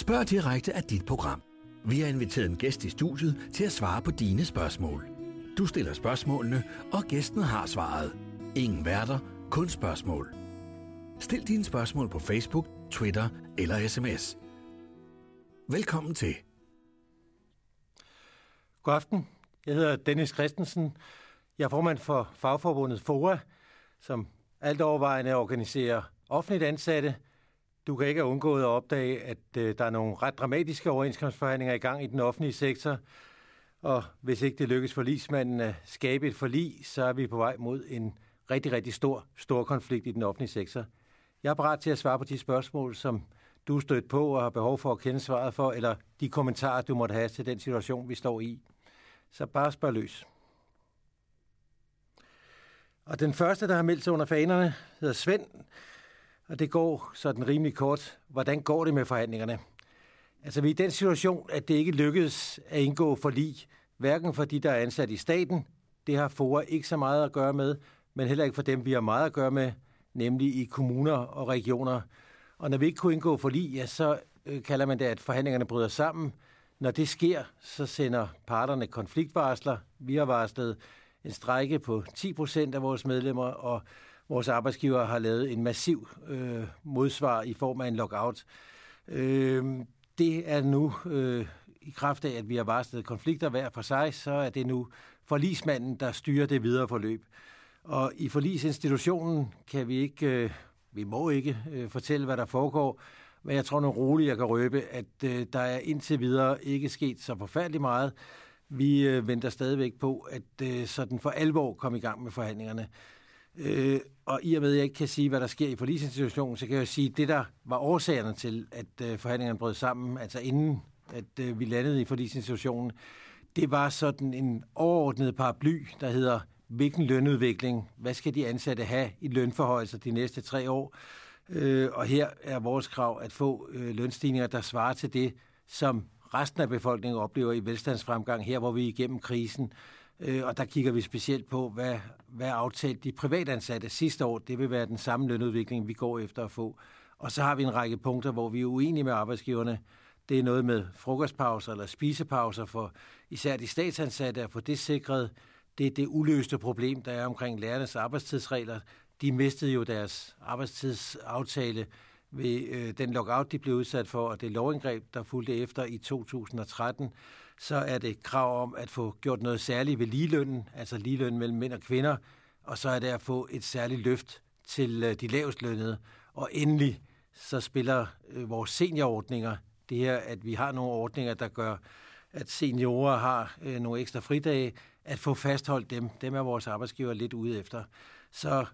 Spørg direkte af dit program. Vi har inviteret en gæst i studiet til at svare på dine spørgsmål. Du stiller spørgsmålene, og gæsten har svaret. Ingen værter, kun spørgsmål. Stil dine spørgsmål på Facebook, Twitter eller sms. Velkommen til. God aften. Jeg hedder Dennis Christensen. Jeg er formand for fagforbundet FOA, som alt overvejende organiserer offentligt ansatte. Du kan ikke have undgået at opdage, at øh, der er nogle ret dramatiske overenskomstforhandlinger i gang i den offentlige sektor. Og hvis ikke det lykkes for lismanden at skabe et forlig, så er vi på vej mod en rigtig, rigtig stor, stor konflikt i den offentlige sektor. Jeg er parat til at svare på de spørgsmål, som du er stødt på og har behov for at kende svaret for, eller de kommentarer, du måtte have til den situation, vi står i. Så bare spørg løs. Og den første, der har meldt sig under fanerne, hedder Svend, og det går sådan rimelig kort. Hvordan går det med forhandlingerne? Altså vi er i den situation, at det ikke lykkedes at indgå forlig, hverken for de, der er ansat i staten, det har FOA ikke så meget at gøre med, men heller ikke for dem, vi har meget at gøre med, nemlig i kommuner og regioner. Og når vi ikke kunne indgå forlig, ja, så øh, kalder man det, at forhandlingerne bryder sammen. Når det sker, så sender parterne konfliktvarsler. Vi har varslet en strække på 10 procent af vores medlemmer, og vores arbejdsgiver har lavet en massiv øh, modsvar i form af en lockout. Øh, det er nu, øh, i kraft af, at vi har varslet konflikter hver for sig, så er det nu forlismanden, der styrer det videre forløb. Og i forlisinstitutionen kan vi ikke, øh, vi må ikke øh, fortælle, hvad der foregår, men jeg tror nu roligt, jeg kan røbe, at øh, der er indtil videre ikke sket så forfærdeligt meget. Vi øh, venter stadigvæk på, at øh, sådan for alvor komme i gang med forhandlingerne. Øh, og i og med, at jeg ikke kan sige, hvad der sker i forlisinstitutionen, så kan jeg sige, at det, der var årsagerne til, at øh, forhandlingerne brød sammen, altså inden at øh, vi landede i forlisinstitutionen, det var sådan en overordnet paraply, der hedder, hvilken lønudvikling, hvad skal de ansatte have i lønforhøjelser de næste tre år? Øh, og her er vores krav at få øh, lønstigninger, der svarer til det, som resten af befolkningen oplever i velstandsfremgang, her hvor vi igennem krisen. Øh, Øh, og der kigger vi specielt på, hvad, hvad aftalt de privatansatte sidste år. Det vil være den samme lønudvikling, vi går efter at få. Og så har vi en række punkter, hvor vi er uenige med arbejdsgiverne. Det er noget med frokostpauser eller spisepauser for især de statsansatte at få det sikret. Det er det uløste problem, der er omkring lærernes arbejdstidsregler. De mistede jo deres arbejdstidsaftale ved øh, den lockout, de blev udsat for, og det lovindgreb, der fulgte efter i 2013, så er det krav om at få gjort noget særligt ved ligelønnen, altså ligeløn mellem mænd og kvinder, og så er det at få et særligt løft til øh, de lavest lønnede. Og endelig så spiller øh, vores seniorordninger det her, at vi har nogle ordninger, der gør, at seniorer har øh, nogle ekstra fridage, at få fastholdt dem. Dem er vores arbejdsgiver lidt ude efter. Så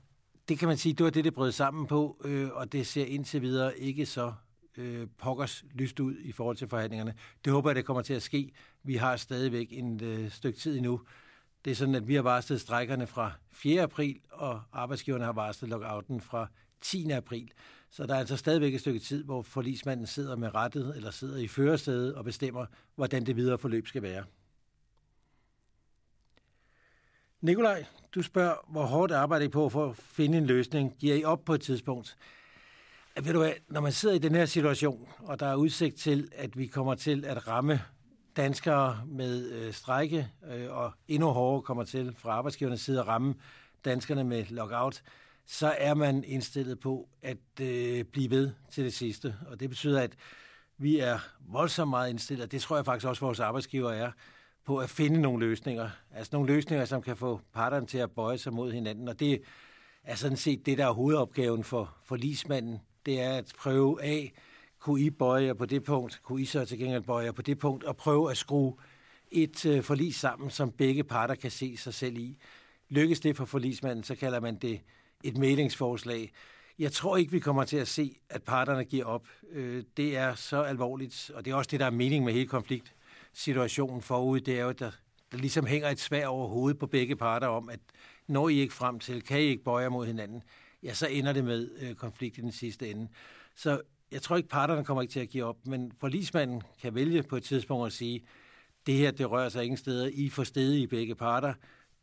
det kan man sige, det var det, det brød sammen på, øh, og det ser indtil videre ikke så øh, pokkers lyst ud i forhold til forhandlingerne. Det håber jeg, det kommer til at ske. Vi har stadigvæk en øh, stykke tid endnu. Det er sådan, at vi har varslet strækkerne fra 4. april, og arbejdsgiverne har varslet lockouten fra 10. april. Så der er altså stadigvæk et stykke tid, hvor forlismanden sidder med rettet, eller sidder i førersædet og bestemmer, hvordan det videre forløb skal være. Nikolaj, du spørger, hvor hårdt arbejder I på for at finde en løsning? Giver I op på et tidspunkt? Ved du hvad, når man sidder i den her situation, og der er udsigt til, at vi kommer til at ramme danskere med øh, strække, øh, og endnu hårdere kommer til fra arbejdsgivernes side at ramme danskerne med lockout, så er man indstillet på at øh, blive ved til det sidste. Og det betyder, at vi er voldsomt meget indstillet, det tror jeg faktisk også, vores arbejdsgiver er, på at finde nogle løsninger. Altså nogle løsninger, som kan få parterne til at bøje sig mod hinanden. Og det er sådan set det, der er hovedopgaven for, for lismanden. Det er at prøve af, kunne I bøje på det punkt, kunne I så til gengæld bøje på det punkt, og prøve at skrue et øh, forlig sammen, som begge parter kan se sig selv i. Lykkes det for forlismanden, så kalder man det et mailingsforslag. Jeg tror ikke, vi kommer til at se, at parterne giver op. Øh, det er så alvorligt, og det er også det, der er mening med hele situationen forud. Det er jo, at der, der ligesom hænger et svær over hovedet på begge parter om, at når I ikke frem til, kan I ikke bøje mod hinanden, ja, så ender det med øh, konflikt i den sidste ende. Så jeg tror ikke, parterne kommer ikke til at give op, men forlismanden kan vælge på et tidspunkt at sige, det her, det rører sig ingen steder. I får stede i begge parter.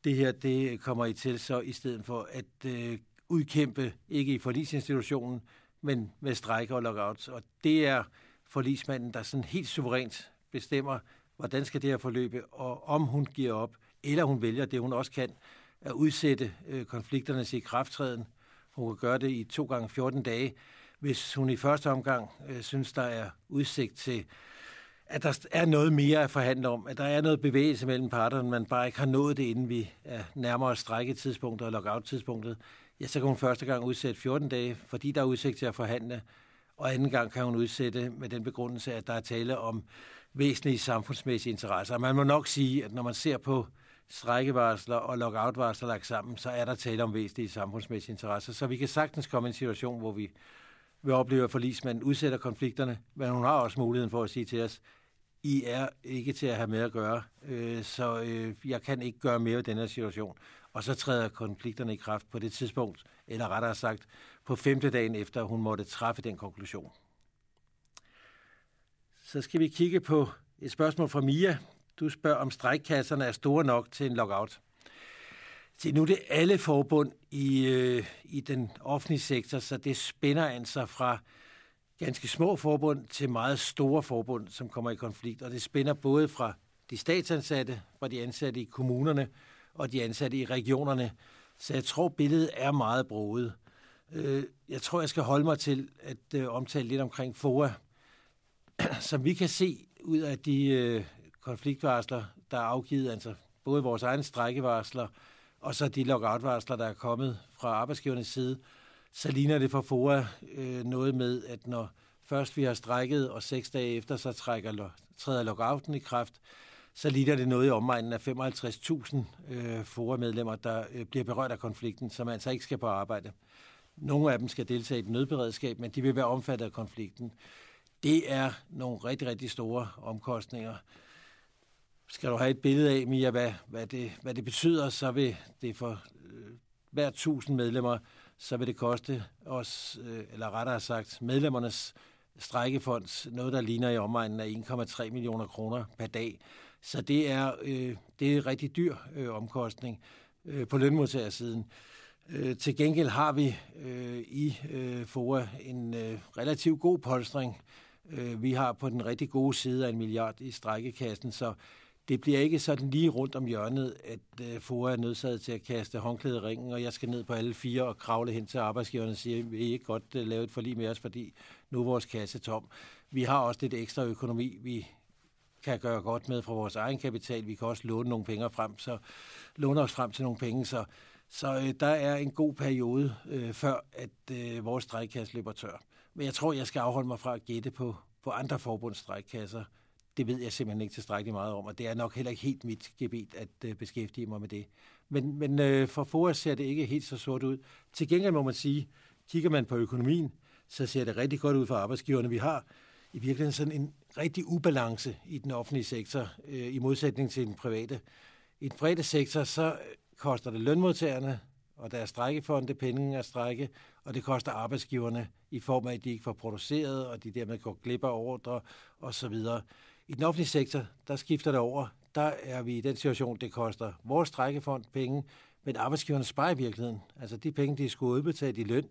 Det her, det kommer I til så i stedet for at øh, udkæmpe, ikke i forlisinstitutionen, men med strejker og lockouts. Og det er forlismanden, der sådan helt suverænt bestemmer, hvordan skal det her forløbe, og om hun giver op, eller hun vælger det, hun også kan, at udsætte øh, i krafttræden. Hun kan gøre det i to gange 14 dage, hvis hun i første omgang øh, synes, der er udsigt til, at der er noget mere at forhandle om, at der er noget bevægelse mellem parterne, man bare ikke har nået det, inden vi er nærmere strækketidspunktet og lockout-tidspunktet, ja, så kan hun første gang udsætte 14 dage, fordi der er udsigt til at forhandle, og anden gang kan hun udsætte med den begrundelse, at der er tale om væsentlige samfundsmæssige interesser. Man må nok sige, at når man ser på strækkevarsler og lockoutvarsler lagt sammen, så er der tale om væsentlige samfundsmæssige interesser. Så vi kan sagtens komme i en situation, hvor vi vil opleve, at forlismanden udsætter konflikterne, men hun har også muligheden for at sige til os, I er ikke til at have med at gøre, øh, så øh, jeg kan ikke gøre mere i denne situation. Og så træder konflikterne i kraft på det tidspunkt, eller rettere sagt på femte dagen efter, hun måtte træffe den konklusion. Så skal vi kigge på et spørgsmål fra Mia. Du spørger, om strækkasserne er store nok til en lockout. Se, nu er det alle forbund i, øh, i den offentlige sektor, så det spænder altså fra ganske små forbund til meget store forbund, som kommer i konflikt. Og det spænder både fra de statsansatte, fra de ansatte i kommunerne og de ansatte i regionerne. Så jeg tror, billedet er meget broet. Øh, jeg tror, jeg skal holde mig til at øh, omtale lidt omkring FOA. Som vi kan se ud af de øh, konfliktvarsler, der er afgivet, altså både vores egne strækkevarsler og så de lockoutvarsler, der er kommet fra arbejdsgivernes side, så ligner det for FOA øh, noget med, at når først vi har strækket, og seks dage efter, så trækker, træder lockouten i kraft, så ligner det noget i omegnen af 55.000 øh, FOA-medlemmer, der øh, bliver berørt af konflikten, som altså ikke skal på arbejde. Nogle af dem skal deltage i et nødberedskab, men de vil være omfattet af konflikten. Det er nogle rigtig, rigtig store omkostninger. Skal du have et billede af, Mia, hvad, hvad, det, hvad det betyder, så vil det for øh, hver tusind medlemmer, så vil det koste os, øh, eller rettere sagt, medlemmernes strækkefond, noget, der ligner i omegnen af 1,3 millioner kroner per dag. Så det er, øh, det er en rigtig dyr øh, omkostning øh, på lønmodtagersiden. Øh, til gengæld har vi øh, i øh, FOA en øh, relativt god polstring. Øh, vi har på den rigtig gode side af en milliard i strækkekassen, så det bliver ikke sådan lige rundt om hjørnet, at øh, FOA er nødsaget til at kaste håndklæde i ringen, og jeg skal ned på alle fire og kravle hen til arbejdsgiverne og sige, vi ikke godt øh, lave et forlig med os, fordi nu er vores kasse tom. Vi har også lidt ekstra økonomi, vi kan gøre godt med fra vores egen kapital. Vi kan også låne nogle penge frem, så låne os frem til nogle penge, så, så øh, der er en god periode øh, før, at øh, vores strækkasse løber tør. Men jeg tror, jeg skal afholde mig fra at gætte på, på andre forbunds strækkasser det ved jeg simpelthen ikke tilstrækkeligt meget om, og det er nok heller ikke helt mit gebet at øh, beskæftige mig med det. Men, men øh, for FOA ser det ikke helt så sort ud. Til gengæld må man sige, kigger man på økonomien, så ser det rigtig godt ud for arbejdsgiverne. Vi har i virkeligheden sådan en rigtig ubalance i den offentlige sektor, øh, i modsætning til den private. I den private sektor, så koster det lønmodtagerne og deres strækkefonde penge at strække, og det koster arbejdsgiverne i form af, at de ikke får produceret, og de dermed går glip af ordre osv. I den offentlige sektor, der skifter det over. Der er vi i den situation, det koster vores strækkefond penge, men arbejdsgiverne sparer i virkeligheden. Altså de penge, de skulle udbetale i løn,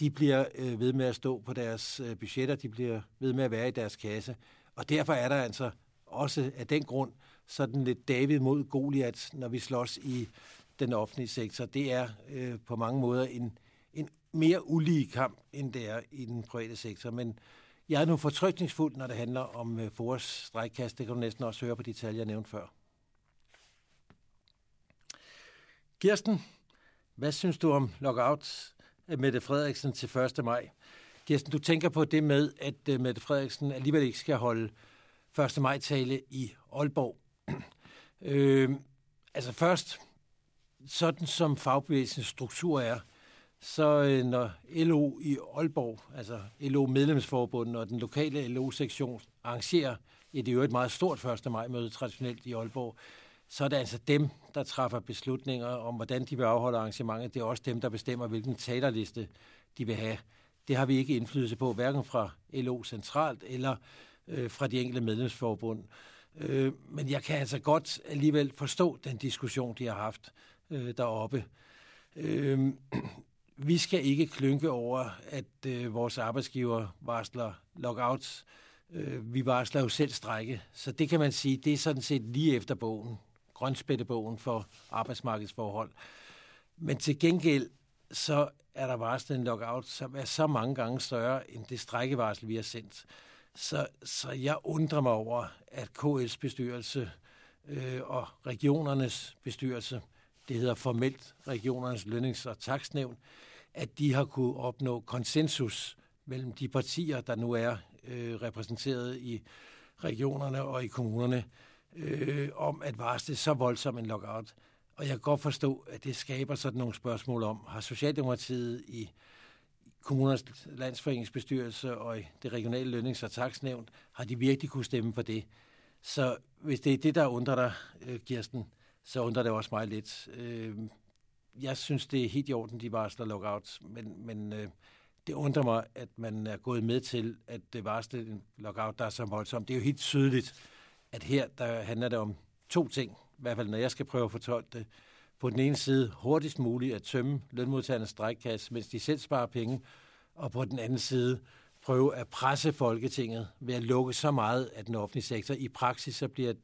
de bliver øh, ved med at stå på deres øh, budgetter, de bliver ved med at være i deres kasse. Og derfor er der altså også af den grund sådan lidt David mod Goliat, når vi slås i den offentlige sektor. Det er øh, på mange måder en, en mere ulige kamp, end det er i den private sektor. Men jeg er nu fortrykningsfuld, når det handler om øh, Fores strækkast. Det kan du næsten også høre på de tal, jeg nævnte før. Kirsten, hvad synes du om lockout af Mette Frederiksen til 1. maj? Kirsten, du tænker på det med, at uh, Mette Frederiksen alligevel ikke skal holde 1. maj-tale i Aalborg. øh, altså først, sådan som fagbevægelsens struktur er, så øh, når LO i Aalborg, altså LO medlemsforbundet og den lokale LO-sektion arrangerer et i øvrigt meget stort 1. maj-møde traditionelt i Aalborg, så er det altså dem, der træffer beslutninger om, hvordan de vil afholde arrangementet. Det er også dem, der bestemmer, hvilken talerliste de vil have. Det har vi ikke indflydelse på, hverken fra LO centralt eller øh, fra de enkelte medlemsforbund. Øh, men jeg kan altså godt alligevel forstå den diskussion, de har haft øh, deroppe. Øh, vi skal ikke klynke over, at øh, vores arbejdsgiver varsler lockouts Øh, vi varsler jo selv strække, så det kan man sige, det er sådan set lige efter bogen, grønspættebogen for arbejdsmarkedsforhold. Men til gengæld, så er der varslet en lockout, som er så mange gange større end det strækkevarsel, vi har sendt. Så, så jeg undrer mig over, at KL's bestyrelse øh, og regionernes bestyrelse, det hedder formelt regionernes lønnings- og taksnævn, at de har kunne opnå konsensus mellem de partier, der nu er øh, repræsenteret i regionerne og i kommunerne, øh, om at varsle så voldsom en lockout. Og jeg kan godt forstå, at det skaber sådan nogle spørgsmål om, har Socialdemokratiet i kommunernes landsforeningsbestyrelse og i det regionale lønnings- og taksnævn, har de virkelig kunne stemme for det? Så hvis det er det, der undrer dig, øh, Kirsten, så undrer det også mig lidt. Øh, jeg synes, det er helt i orden, de varsler lockout, men, men øh, det undrer mig, at man er gået med til, at det varsler en lockout, der er så voldsom. Det er jo helt tydeligt, at her der handler det om to ting, i hvert fald når jeg skal prøve at fortolke det. På den ene side hurtigst muligt at tømme lønmodtagernes strækkasse, mens de selv sparer penge, og på den anden side prøve at presse Folketinget ved at lukke så meget af den offentlige sektor. I praksis så bliver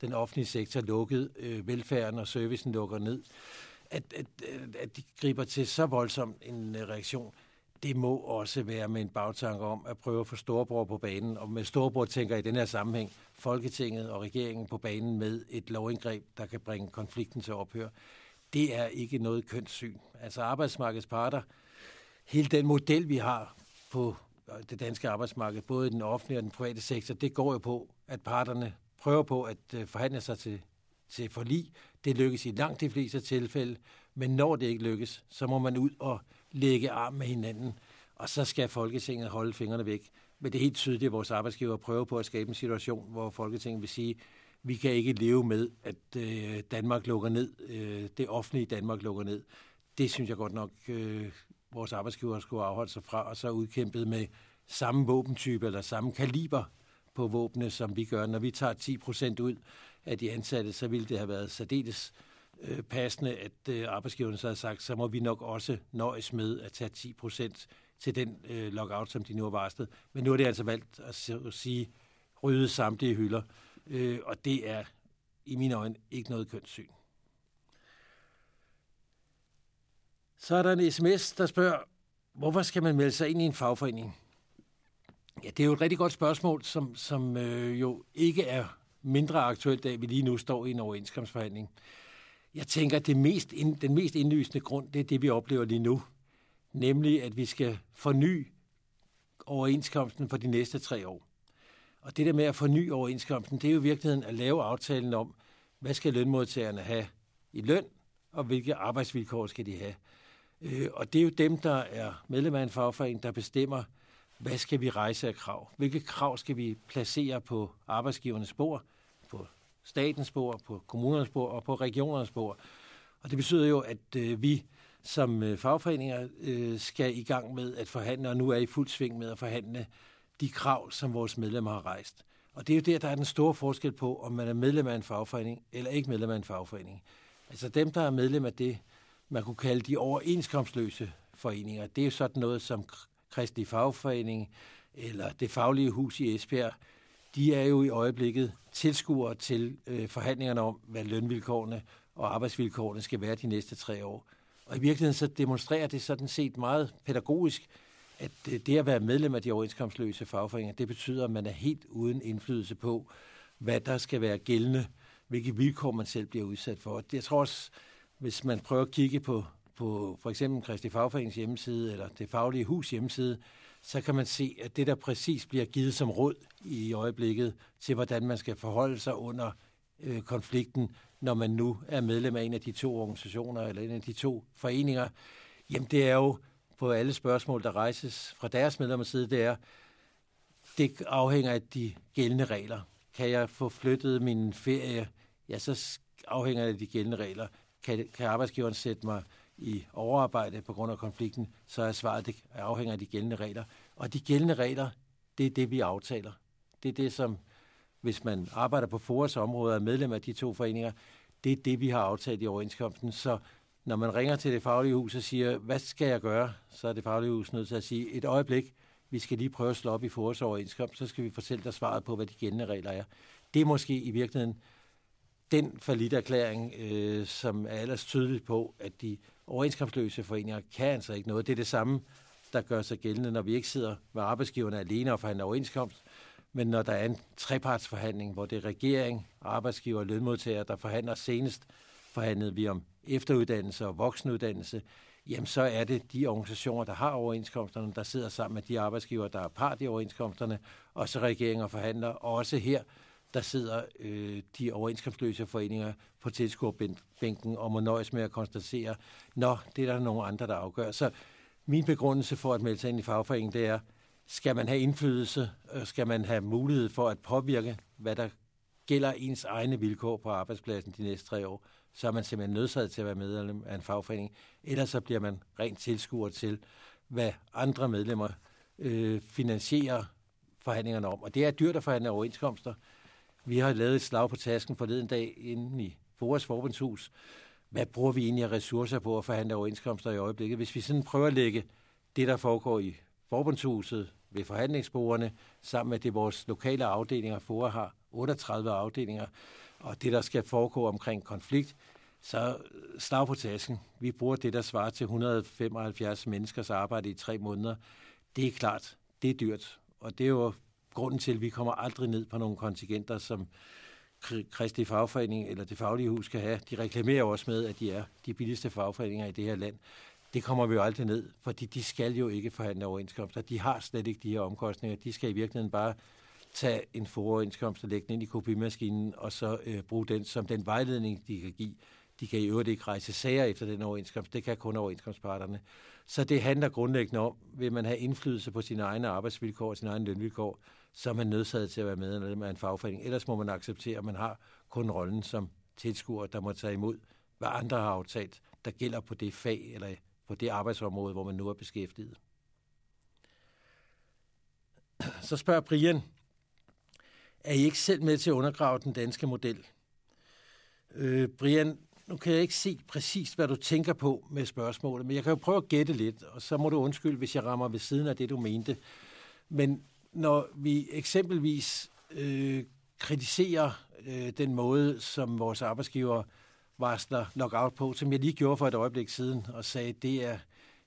den offentlige sektor lukket, øh, velfærden og servicen lukker ned. At, at, at de griber til så voldsom en øh, reaktion, det må også være med en bagtanke om at prøve at få Storbror på banen. Og med Storbror tænker i den her sammenhæng Folketinget og regeringen på banen med et lovindgreb, der kan bringe konflikten til ophør. Det er ikke noget kønssyn. Altså arbejdsmarkedets parter, hele den model, vi har på øh, det danske arbejdsmarked, både i den offentlige og den private sektor, det går jo på, at parterne prøver på at øh, forhandle sig til, til forlig. Det lykkes i langt de fleste tilfælde, men når det ikke lykkes, så må man ud og lægge arm med hinanden, og så skal Folketinget holde fingrene væk. Men det er helt tydeligt, at vores arbejdsgiver prøver på at skabe en situation, hvor Folketinget vil sige, vi kan ikke leve med, at øh, Danmark lukker ned, øh, det offentlige Danmark lukker ned. Det synes jeg godt nok, øh, vores arbejdsgiver skulle afholde sig fra, og så udkæmpet med samme våbentype eller samme kaliber på våbne, som vi gør. Når vi tager 10 procent ud af de ansatte, så ville det have været særdeles øh, passende, at øh, arbejdsgiverne så har sagt, så må vi nok også nøjes med at tage 10 procent til den øh, lockout, som de nu har varslet. Men nu er det altså valgt at, at sige, rydde samtlige hylder, øh, og det er i mine øjne ikke noget kønssyn. Så er der en sms, der spørger, hvorfor skal man melde sig ind i en fagforening? Ja, det er jo et rigtig godt spørgsmål, som, som øh, jo ikke er mindre aktuelt, da vi lige nu står i en overenskomstforhandling. Jeg tænker, at det mest ind, den mest indlysende grund, det er det, vi oplever lige nu. Nemlig, at vi skal forny overenskomsten for de næste tre år. Og det der med at forny overenskomsten, det er jo i virkeligheden at lave aftalen om, hvad skal lønmodtagerne have i løn, og hvilke arbejdsvilkår skal de have. Øh, og det er jo dem, der er medlem af en fagforening, der bestemmer, hvad skal vi rejse af krav? Hvilke krav skal vi placere på arbejdsgivernes spor, på statens spor, på kommunernes spor og på regionernes spor? Og det betyder jo, at øh, vi som øh, fagforeninger øh, skal i gang med at forhandle, og nu er i fuld sving med at forhandle de krav, som vores medlemmer har rejst. Og det er jo der, der er den store forskel på, om man er medlem af en fagforening eller ikke medlem af en fagforening. Altså dem, der er medlem af det, man kunne kalde de overenskomstløse foreninger, det er jo sådan noget som Kristelig Fagforening eller det faglige hus i Esbjerg, de er jo i øjeblikket tilskuere til øh, forhandlingerne om, hvad lønvilkårene og arbejdsvilkårene skal være de næste tre år. Og i virkeligheden så demonstrerer det sådan set meget pædagogisk, at øh, det at være medlem af de overenskomstløse fagforeninger, det betyder, at man er helt uden indflydelse på, hvad der skal være gældende, hvilke vilkår man selv bliver udsat for. Jeg tror også, hvis man prøver at kigge på på for eksempel Kristi Fagforenings hjemmeside eller det faglige hus hjemmeside, så kan man se, at det, der præcis bliver givet som råd i øjeblikket til, hvordan man skal forholde sig under øh, konflikten, når man nu er medlem af en af de to organisationer eller en af de to foreninger, jamen det er jo på alle spørgsmål, der rejses fra deres medlemmers side, det er, det afhænger af de gældende regler. Kan jeg få flyttet min ferie? Ja, så afhænger det af de gældende regler. Kan, kan arbejdsgiveren sætte mig i overarbejde på grund af konflikten, så er svaret, det afhænger af de gældende regler. Og de gældende regler, det er det, vi aftaler. Det er det, som, hvis man arbejder på FORES område og er medlem af de to foreninger, det er det, vi har aftalt i overenskomsten. Så når man ringer til det faglige hus og siger, hvad skal jeg gøre, så er det faglige hus nødt til at sige, et øjeblik, vi skal lige prøve at slå op i forårsoverenskomst, så skal vi fortælle dig svaret på, hvad de gældende regler er. Det er måske i virkeligheden den forlitterklæring, øh, som er ellers tydeligt på, at de overenskomstløse foreninger kan altså ikke noget. Det er det samme, der gør sig gældende, når vi ikke sidder med arbejdsgiverne alene og forhandler overenskomst, men når der er en trepartsforhandling, hvor det er regering, arbejdsgiver og lønmodtagere, der forhandler senest, forhandlede vi om efteruddannelse og voksenuddannelse, jamen så er det de organisationer, der har overenskomsterne, der sidder sammen med de arbejdsgiver, der er part i overenskomsterne, og så regeringer forhandler. Og også her, der sidder øh, de overenskomstløse foreninger på tilskuerbænken og må nøjes med at konstatere, nå, det er der nogle andre, der afgør. Så min begrundelse for at melde sig ind i fagforeningen, det er, skal man have indflydelse, øh, skal man have mulighed for at påvirke, hvad der gælder ens egne vilkår på arbejdspladsen de næste tre år, så er man simpelthen nødsaget til at være medlem af en fagforening. Ellers så bliver man rent tilskuer til, hvad andre medlemmer øh, finansierer forhandlingerne om. Og det er dyrt at forhandle overenskomster. Vi har lavet et slag på tasken forleden dag inde i Foras Forbundshus. Hvad bruger vi egentlig af ressourcer på at forhandle overenskomster i øjeblikket? Hvis vi sådan prøver at lægge det, der foregår i Forbundshuset ved forhandlingsbordene, sammen med det vores lokale afdelinger, Fora har 38 afdelinger, og det, der skal foregå omkring konflikt, så slag på tasken. Vi bruger det, der svarer til 175 menneskers arbejde i tre måneder. Det er klart, det er dyrt, og det er jo grunden til, at vi kommer aldrig ned på nogle kontingenter, som Kristi Fagforening eller det faglige hus skal have. De reklamerer også med, at de er de billigste fagforeninger i det her land. Det kommer vi jo aldrig ned, fordi de skal jo ikke forhandle overenskomster. De har slet ikke de her omkostninger. De skal i virkeligheden bare tage en foroverenskomst og lægge den ind i kopimaskinen, og så øh, bruge den som den vejledning, de kan give. De kan i øvrigt ikke rejse sager efter den overenskomst. Det kan kun overenskomstparterne. Så det handler grundlæggende om, vil man have indflydelse på sine egne arbejdsvilkår og sine egne lønvilkår, så er man nødsaget til at være med af en fagforening. Ellers må man acceptere, at man har kun rollen som tilskuer, der må tage imod, hvad andre har aftalt, der gælder på det fag eller på det arbejdsområde, hvor man nu er beskæftiget. Så spørger Brian, er I ikke selv med til at undergrave den danske model? Øh, Brian, nu kan jeg ikke se præcis, hvad du tænker på med spørgsmålet, men jeg kan jo prøve at gætte lidt, og så må du undskylde, hvis jeg rammer ved siden af det, du mente. Men når vi eksempelvis øh, kritiserer øh, den måde, som vores arbejdsgiver varsler lockout på, som jeg lige gjorde for et øjeblik siden, og sagde, at det er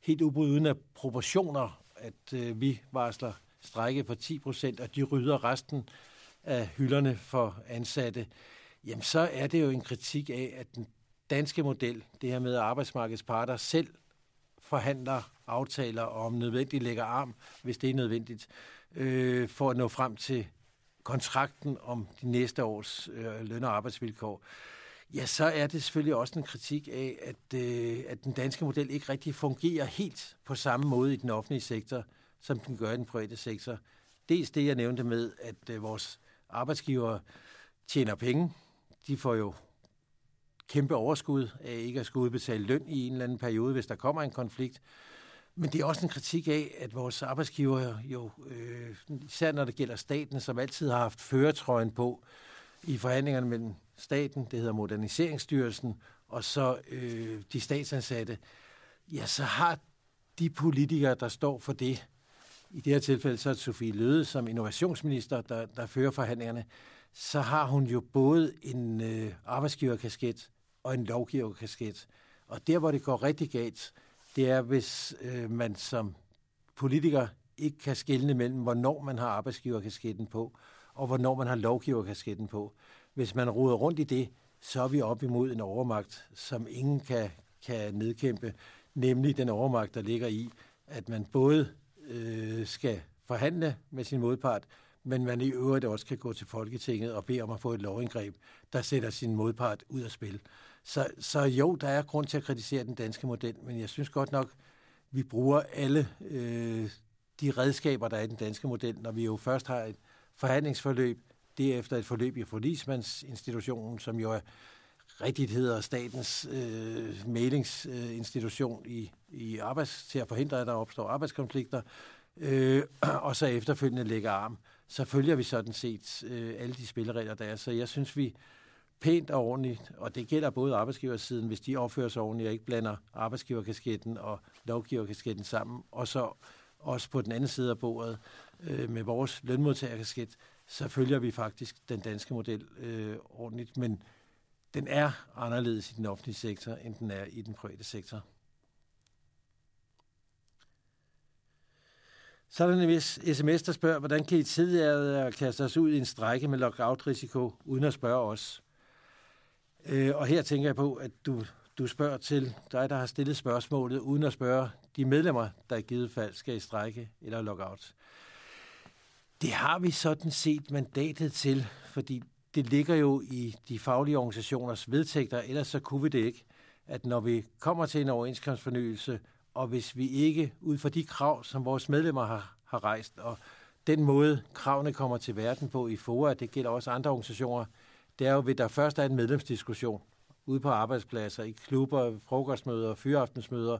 helt ubrydende af proportioner, at øh, vi varsler strække på 10 procent, og de rydder resten af hylderne for ansatte, jamen så er det jo en kritik af, at den danske model, det her med arbejdsmarkedets parter selv forhandler aftaler og om nødvendigt lægger arm, hvis det er nødvendigt, øh, for at nå frem til kontrakten om de næste års øh, løn- og arbejdsvilkår, ja, så er det selvfølgelig også en kritik af, at, øh, at den danske model ikke rigtig fungerer helt på samme måde i den offentlige sektor, som den gør i den private sektor. Dels det, jeg nævnte med, at øh, vores arbejdsgiver tjener penge. De får jo kæmpe overskud af ikke at skulle udbetale løn i en eller anden periode, hvis der kommer en konflikt. Men det er også en kritik af, at vores arbejdsgiver jo, øh, især når det gælder staten, som altid har haft føretrøjen på i forhandlingerne mellem staten, det hedder Moderniseringsstyrelsen, og så øh, de statsansatte, ja, så har de politikere, der står for det, i det her tilfælde så er det Sofie Løde som innovationsminister, der, der fører forhandlingerne, så har hun jo både en øh, arbejdsgiverkasket og en lovgiverkasket. Og der, hvor det går rigtig galt, det er, hvis øh, man som politiker ikke kan skelne mellem, hvornår man har arbejdsgiverkasketten på, og hvornår man har lovgiverkasketten på. Hvis man ruder rundt i det, så er vi op imod en overmagt, som ingen kan, kan nedkæmpe, nemlig den overmagt, der ligger i, at man både øh, skal forhandle med sin modpart, men man i øvrigt også kan gå til Folketinget og bede om at få et lovindgreb, der sætter sin modpart ud af spil. Så, så jo, der er grund til at kritisere den danske model, men jeg synes godt nok, vi bruger alle øh, de redskaber, der er i den danske model, når vi jo først har et forhandlingsforløb, derefter et forløb i forlismandsinstitutionen, som jo er rigtigt hedder statens øh, mailingsinstitution øh, i, i arbejds, til at forhindre, at der opstår arbejdskonflikter, øh, og så efterfølgende lægger arm. Så følger vi sådan set øh, alle de spilleregler, der er. Så jeg synes, vi pænt og ordentligt, og det gælder både arbejdsgiversiden, hvis de opfører sig ordentligt og ikke blander arbejdsgiverkasketten og lovgiverkasketten sammen, og så også på den anden side af bordet øh, med vores lønmodtagerkasket, så følger vi faktisk den danske model øh, ordentligt, men den er anderledes i den offentlige sektor, end den er i den private sektor. Så er der en vis sms, der spørger, hvordan kan I tidligere kaste os ud i en strække med lockout-risiko, uden at spørge os? Øh, og her tænker jeg på, at du, du spørger til dig, der har stillet spørgsmålet, uden at spørge de medlemmer, der i givet fald skal i strække eller lockout. Det har vi sådan set mandatet til, fordi det ligger jo i de faglige organisationers vedtægter, ellers så kunne vi det ikke, at når vi kommer til en overenskomstfornyelse, og hvis vi ikke ud fra de krav, som vores medlemmer har, har rejst, og den måde kravene kommer til verden på i FOA, det gælder også andre organisationer, det er jo, at der først er en medlemsdiskussion ude på arbejdspladser, i klubber, frokostmøder, fyraftensmøder,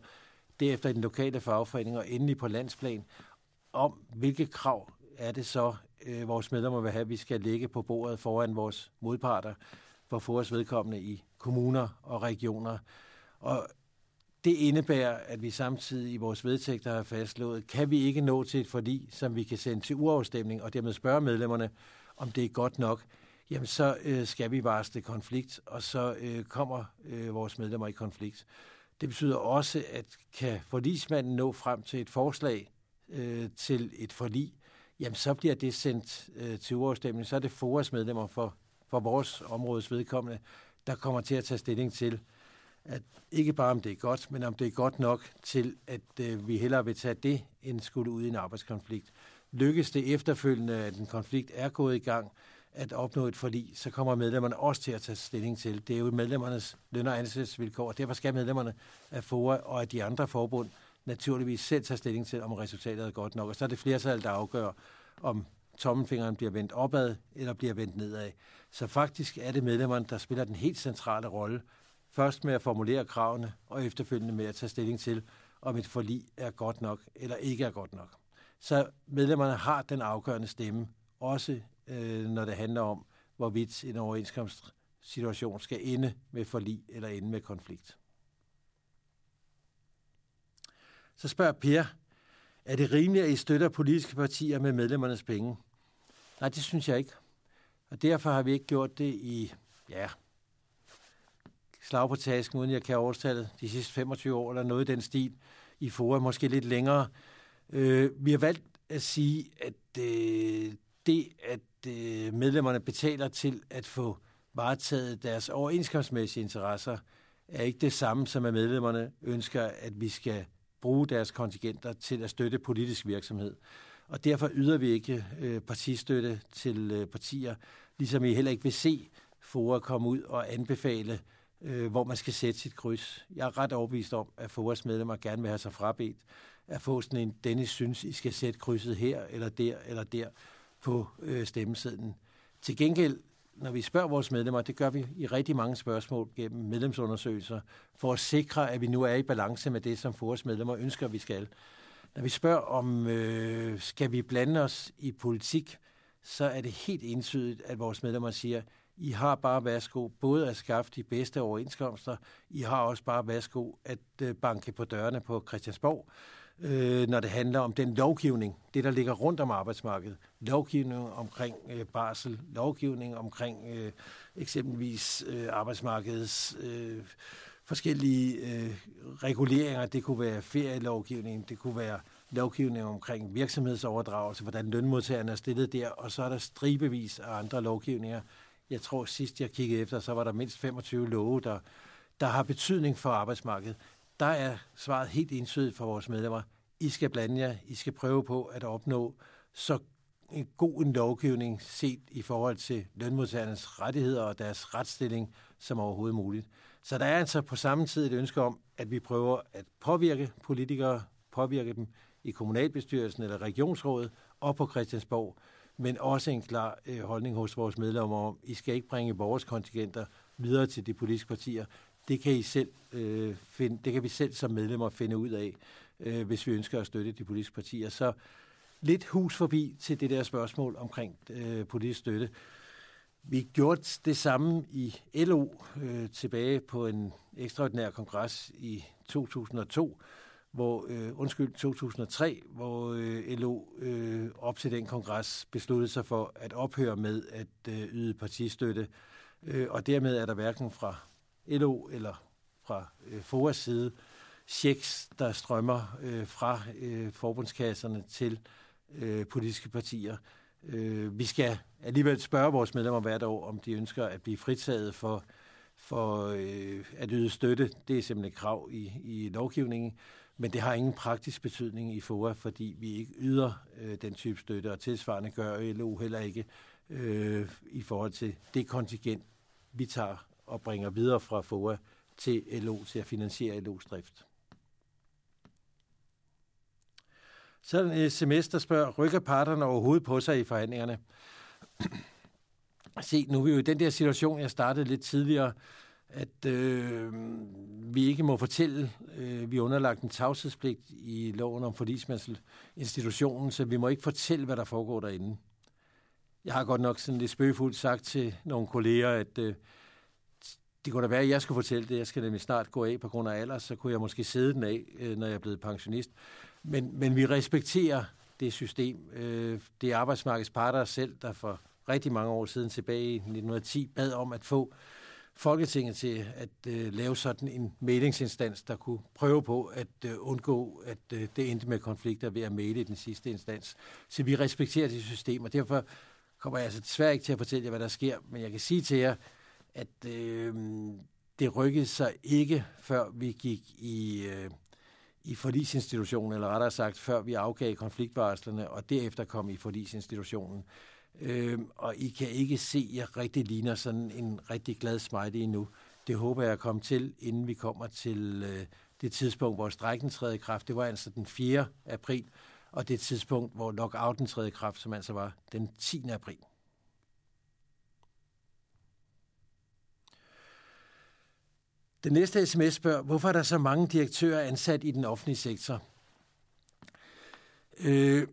derefter i den lokale fagforening og endelig på landsplan, om hvilke krav er det så, øh, vores medlemmer vil have, at vi skal lægge på bordet foran vores modparter for at få os vedkommende i kommuner og regioner. Og det indebærer, at vi samtidig i vores vedtægter har fastslået, kan vi ikke nå til et forlig, som vi kan sende til uafstemning, og dermed spørge medlemmerne, om det er godt nok, jamen så øh, skal vi varsle konflikt, og så øh, kommer øh, vores medlemmer i konflikt. Det betyder også, at kan forlismanden nå frem til et forslag øh, til et forlig, jamen så bliver det sendt øh, til uafstemning. Så er det FORAs medlemmer for, for vores områdes vedkommende, der kommer til at tage stilling til, at ikke bare om det er godt, men om det er godt nok til, at øh, vi hellere vil tage det, end skulle ud i en arbejdskonflikt. Lykkes det efterfølgende, at en konflikt er gået i gang, at opnå et forlig, så kommer medlemmerne også til at tage stilling til. Det er jo medlemmernes løn- og ansættelsesvilkår, og derfor skal medlemmerne af FOA og af de andre forbund naturligvis selv tage stilling til, om resultatet er godt nok. Og så er det flertal, der afgør, om tommelfingeren bliver vendt opad eller bliver vendt nedad. Så faktisk er det medlemmerne, der spiller den helt centrale rolle. Først med at formulere kravene, og efterfølgende med at tage stilling til, om et forlig er godt nok eller ikke er godt nok. Så medlemmerne har den afgørende stemme, også øh, når det handler om, hvorvidt en overenskomstsituation skal ende med forlig eller ende med konflikt. Så spørger Per, er det rimeligt, at I støtter politiske partier med medlemmernes penge? Nej, det synes jeg ikke. Og derfor har vi ikke gjort det i, ja, slag på tasken, uden jeg kan overstale de sidste 25 år, eller noget i den stil, i FOA, måske lidt længere. Øh, vi har valgt at sige, at øh, det, at øh, medlemmerne betaler til at få varetaget deres overenskomstmæssige interesser, er ikke det samme som at medlemmerne ønsker, at vi skal bruge deres kontingenter til at støtte politisk virksomhed. Og derfor yder vi ikke øh, partistøtte til øh, partier, ligesom I heller ikke vil se FOA komme ud og anbefale, øh, hvor man skal sætte sit kryds. Jeg er ret overbevist om, at FOAs medlemmer gerne vil have sig frabedt at få sådan en, Dennis synes, I skal sætte krydset her, eller der, eller der på øh, stemmesedlen. Til gengæld, når vi spørger vores medlemmer, det gør vi i rigtig mange spørgsmål gennem medlemsundersøgelser, for at sikre, at vi nu er i balance med det, som vores medlemmer ønsker, vi skal. Når vi spørger om, øh, skal vi blande os i politik, så er det helt entydigt, at vores medlemmer siger, I har bare værsgo både at skaffe de bedste overenskomster, I har også bare værsgo at øh, banke på dørene på Christiansborg, øh, når det handler om den lovgivning, det der ligger rundt om arbejdsmarkedet. Lovgivning omkring øh, barsel, lovgivning omkring øh, eksempelvis øh, arbejdsmarkedets øh, forskellige øh, reguleringer. Det kunne være ferielovgivning, det kunne være lovgivning omkring virksomhedsoverdragelse, hvordan lønmodtagerne er stillet der, og så er der stribevis af andre lovgivninger. Jeg tror sidst jeg kiggede efter, så var der mindst 25 love, der, der har betydning for arbejdsmarkedet der er svaret helt entydigt for vores medlemmer. I skal blande jer. I skal prøve på at opnå så en god en lovgivning set i forhold til lønmodtagernes rettigheder og deres retsstilling som overhovedet muligt. Så der er altså på samme tid et ønske om, at vi prøver at påvirke politikere, påvirke dem i kommunalbestyrelsen eller regionsrådet og på Christiansborg, men også en klar øh, holdning hos vores medlemmer om, I skal ikke bringe vores kontingenter videre til de politiske partier det kan I selv øh, finde, det kan vi selv som medlemmer finde ud af, øh, hvis vi ønsker at støtte de politiske partier. Så lidt hus forbi til det der spørgsmål omkring øh, politisk støtte. Vi gjorde det samme i LO øh, tilbage på en ekstraordinær kongres i 2002, hvor, øh, undskyld, 2003, hvor øh, LO øh, op til den kongres besluttede sig for at ophøre med at øh, yde partistøtte, øh, og dermed er der hverken fra LO eller fra øh, FOAs side checks, der strømmer øh, fra øh, forbundskasserne til øh, politiske partier. Øh, vi skal alligevel spørge vores medlemmer hvert år, om de ønsker at blive fritaget for, for øh, at yde støtte. Det er simpelthen et krav i, i lovgivningen, men det har ingen praktisk betydning i FOA, fordi vi ikke yder øh, den type støtte, og tilsvarende gør LO heller ikke øh, i forhold til det kontingent, vi tager og bringer videre fra FOA til LO til at finansiere LO's drift. Så er semester spørger, rykker parterne overhovedet på sig i forhandlingerne? Se, nu er vi jo i den der situation, jeg startede lidt tidligere, at øh, vi ikke må fortælle, øh, vi er underlagt en tavshedspligt i loven om forlismandsinstitutionen, så vi må ikke fortælle, hvad der foregår derinde. Jeg har godt nok sådan lidt spøgefuldt sagt til nogle kolleger, at øh, det kunne da være, at jeg skulle fortælle det. Jeg skal nemlig snart gå af på grund af alder, så kunne jeg måske sidde den af, øh, når jeg er blevet pensionist. Men, men vi respekterer det system. Øh, det er arbejdsmarkedets parter selv, der for rigtig mange år siden tilbage i 1910 bad om at få Folketinget til at øh, lave sådan en mailingsinstans, der kunne prøve på at øh, undgå, at øh, det endte med konflikter ved at mæle i den sidste instans. Så vi respekterer det system, og derfor kommer jeg altså desværre ikke til at fortælle jer, hvad der sker, men jeg kan sige til jer, at øh, det rykkede sig ikke, før vi gik i, øh, i forlisinstitutionen, eller rettere sagt, før vi afgav konfliktvarslerne, og derefter kom i forlisinstitutionen. Øh, og I kan ikke se, at jeg rigtig ligner sådan en rigtig glad smiley endnu. Det håber jeg at komme til, inden vi kommer til øh, det tidspunkt, hvor strækken træder i kraft. Det var altså den 4. april, og det tidspunkt, hvor lockouten træder i kraft, som altså var den 10. april. Den næste sms spørger, hvorfor er der så mange direktører ansat i den offentlige sektor? Øh,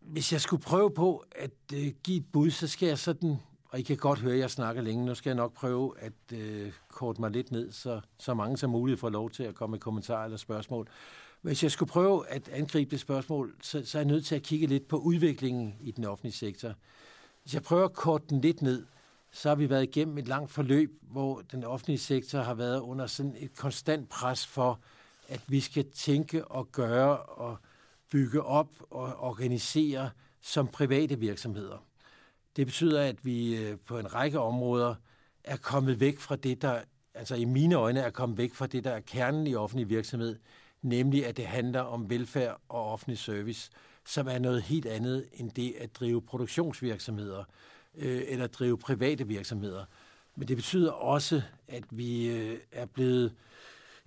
hvis jeg skulle prøve på at øh, give et bud, så skal jeg sådan, og I kan godt høre, at jeg snakker længe, nu skal jeg nok prøve at øh, korte mig lidt ned, så, så mange som muligt får lov til at komme med kommentarer eller spørgsmål. Hvis jeg skulle prøve at angribe det spørgsmål, så, så er jeg nødt til at kigge lidt på udviklingen i den offentlige sektor. Hvis jeg prøver at korte den lidt ned, så har vi været igennem et langt forløb, hvor den offentlige sektor har været under sådan et konstant pres for, at vi skal tænke og gøre og bygge op og organisere som private virksomheder. Det betyder, at vi øh, på en række områder er kommet væk fra det, der, altså i mine øjne er kommet væk fra det, der er kernen i offentlig virksomhed, nemlig at det handler om velfærd og offentlig service, som er noget helt andet end det at drive produktionsvirksomheder øh, eller drive private virksomheder. Men det betyder også, at vi øh, er blevet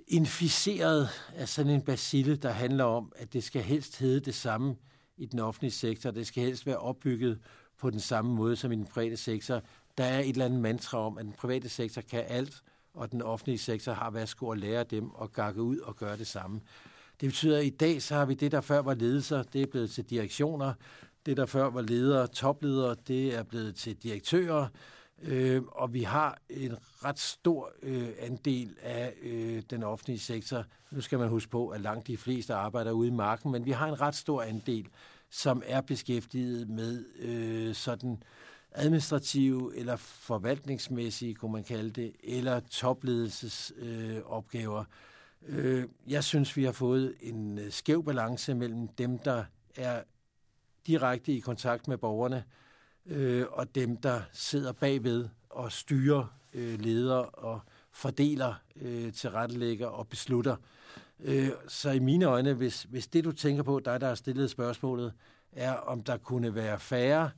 inficeret af sådan en basille, der handler om, at det skal helst hedde det samme i den offentlige sektor. Det skal helst være opbygget på den samme måde som i den private sektor. Der er et eller andet mantra om, at den private sektor kan alt, og den offentlige sektor har værsgo at lære dem og gakke ud og gøre det samme. Det betyder, at i dag så har vi det, der før var ledelser, det er blevet til direktioner. Det, der før var ledere, topledere, det er blevet til direktører. Øh, og vi har en ret stor øh, andel af øh, den offentlige sektor. Nu skal man huske på, at langt de fleste arbejder ude i marken, men vi har en ret stor andel, som er beskæftiget med øh, sådan administrative eller forvaltningsmæssige, kunne man kalde det, eller topledelsesopgaver. Øh, øh, jeg synes, vi har fået en øh, skæv balance mellem dem, der er direkte i kontakt med borgerne, øh, og dem, der sidder bagved og styrer, øh, leder og fordeler, øh, tilrettelægger og beslutter. Øh, så i mine øjne, hvis, hvis det du tænker på, dig der har stillet spørgsmålet, er om der kunne være færre,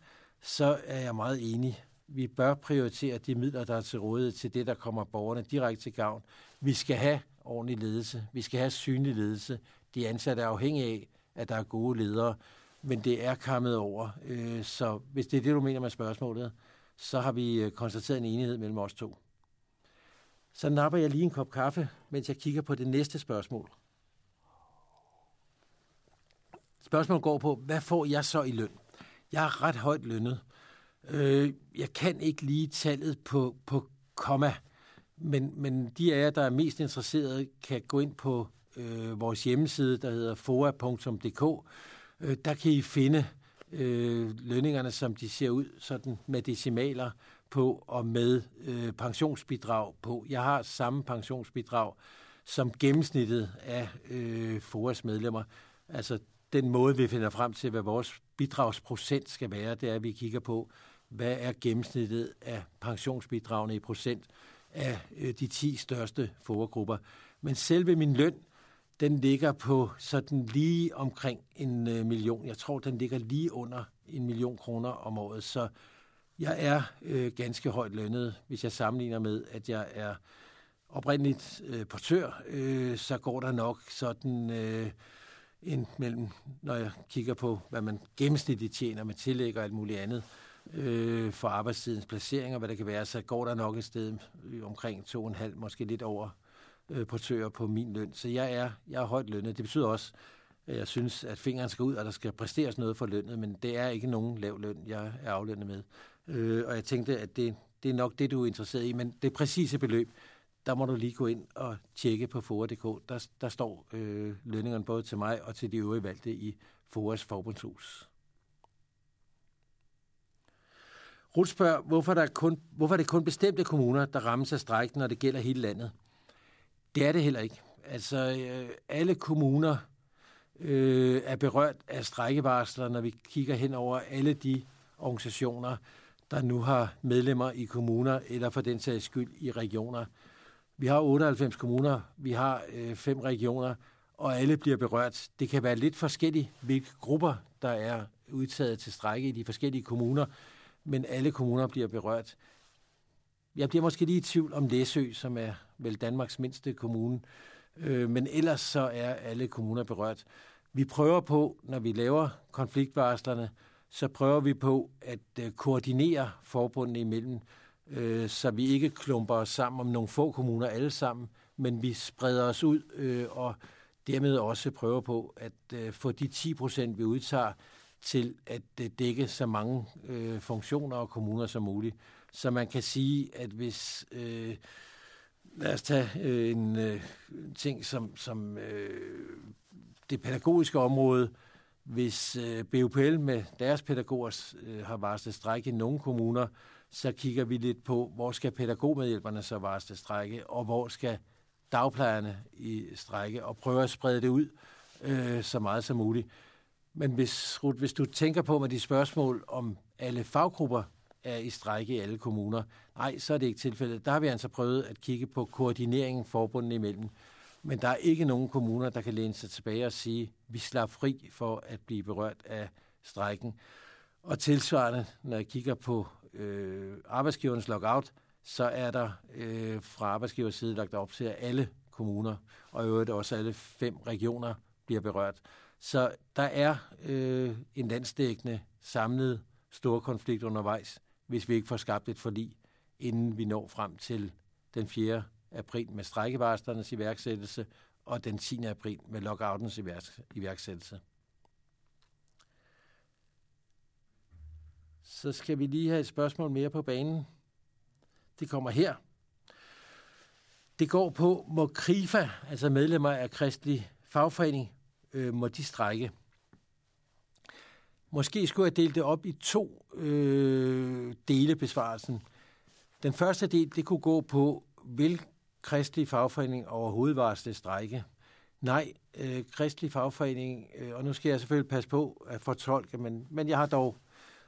så er jeg meget enig. Vi bør prioritere de midler, der er til rådighed til det, der kommer borgerne direkte til gavn. Vi skal have ordentlig ledelse. Vi skal have synlig ledelse. De ansatte er afhængige af, at der er gode ledere men det er kommet over. Øh, så hvis det er det, du mener med spørgsmålet, så har vi øh, konstateret en enighed mellem os to. Så napper jeg lige en kop kaffe, mens jeg kigger på det næste spørgsmål. Spørgsmålet går på, hvad får jeg så i løn? Jeg er ret højt lønnet. Øh, jeg kan ikke lige tallet på, på komma, men, men de af jer, der er mest interesserede, kan gå ind på øh, vores hjemmeside, der hedder foa.dk. Øh, der kan I finde øh, lønningerne, som de ser ud, sådan med decimaler på og med øh, pensionsbidrag på. Jeg har samme pensionsbidrag som gennemsnittet af øh, FOAs medlemmer. Altså den måde, vi finder frem til, hvad vores bidragsprocent skal være, det er, at vi kigger på, hvad er gennemsnittet af pensionsbidragene i procent af øh, de 10 største foregrupper. Men selve min løn, den ligger på sådan lige omkring en øh, million. Jeg tror, den ligger lige under en million kroner om året. Så jeg er øh, ganske højt lønnet, hvis jeg sammenligner med, at jeg er oprindeligt øh, portør, øh, så går der nok sådan øh, en mellem, når jeg kigger på, hvad man gennemsnitligt tjener med tillæg og alt muligt andet, øh, for arbejdstidens placering og hvad det kan være, så går der nok et sted øh, omkring to og en halv, måske lidt over øh, portører på min løn. Så jeg er, jeg er højt lønnet. Det betyder også, at jeg synes, at fingeren skal ud, og der skal præsteres noget for lønnet, men det er ikke nogen lav løn, jeg er aflønnet med. Øh, og jeg tænkte, at det, det er nok det, du er interesseret i, men det præcise beløb, der må du lige gå ind og tjekke på FOA.dk. Der, der står øh, lønningerne både til mig og til de øvrige valgte i FOAs forbundshus. Ruth spørger, hvorfor, der kun, hvorfor er det kun bestemte kommuner, der rammes af strækken, når det gælder hele landet? Det er det heller ikke. Altså, øh, alle kommuner øh, er berørt af strækkevarsler, når vi kigger hen over alle de organisationer, der nu har medlemmer i kommuner, eller for den sags skyld i regioner. Vi har 98 kommuner, vi har øh, fem regioner, og alle bliver berørt. Det kan være lidt forskelligt, hvilke grupper, der er udtaget til strække i de forskellige kommuner, men alle kommuner bliver berørt. Jeg bliver måske lige i tvivl om Læsø, som er vel Danmarks mindste kommune, øh, men ellers så er alle kommuner berørt. Vi prøver på, når vi laver konfliktvarslerne, så prøver vi på at øh, koordinere forbundene imellem, øh, så vi ikke klumper os sammen om nogle få kommuner alle sammen, men vi spreder os ud øh, og dermed også prøver på at øh, få de 10 procent, vi udtager, til at øh, dække så mange øh, funktioner og kommuner som muligt. Så man kan sige, at hvis... Øh, lad os tage øh, en øh, ting som, som øh, det pædagogiske område. Hvis øh, BUPL med deres pædagoger øh, har varslet strække i nogle kommuner, så kigger vi lidt på, hvor skal pædagogmedhjælperne så varsle strække, og hvor skal dagplejerne i strække, og prøve at sprede det ud øh, så meget som muligt. Men hvis, Ruth, hvis du tænker på med de spørgsmål om alle faggrupper er i strække i alle kommuner, nej, så er det ikke tilfældet. Der har vi altså prøvet at kigge på koordineringen forbundene imellem. Men der er ikke nogen kommuner, der kan læne sig tilbage og sige, vi slap fri for at blive berørt af strækken. Og tilsvarende, når jeg kigger på øh, arbejdsgivernes lockout, så er der øh, fra arbejdsgivers side lagt op til, at alle kommuner, og i øvrigt også alle fem regioner, bliver berørt. Så der er øh, en landsdækkende samlet stor konflikt undervejs, hvis vi ikke får skabt et forlig, inden vi når frem til den 4. april med strækkevarslernes iværksættelse og den 10. april med lockoutens iværksættelse. Så skal vi lige have et spørgsmål mere på banen. Det kommer her. Det går på, må KRIFA, altså medlemmer af Kristelig Fagforening, øh, må de strække. Måske skulle jeg dele det op i to øh, dele besvarelsen. Den første del, det kunne gå på, vil kristelig fagforening overhovedet varsle strække? Nej, øh, kristelig fagforening, øh, og nu skal jeg selvfølgelig passe på at fortolke, men, men jeg har dog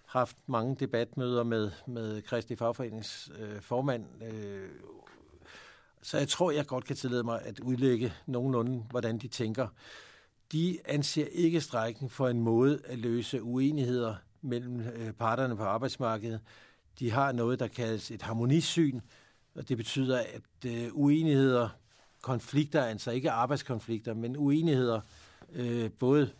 haft mange debatmøder med, med Kristelig Fagforenings øh, formand, øh, så jeg tror, jeg godt kan tillade mig at udlægge nogenlunde, hvordan de tænker de anser ikke strækken for en måde at løse uenigheder mellem øh, parterne på arbejdsmarkedet. De har noget, der kaldes et harmonisyn, og det betyder, at øh, uenigheder, konflikter, altså ikke arbejdskonflikter, men uenigheder, øh, både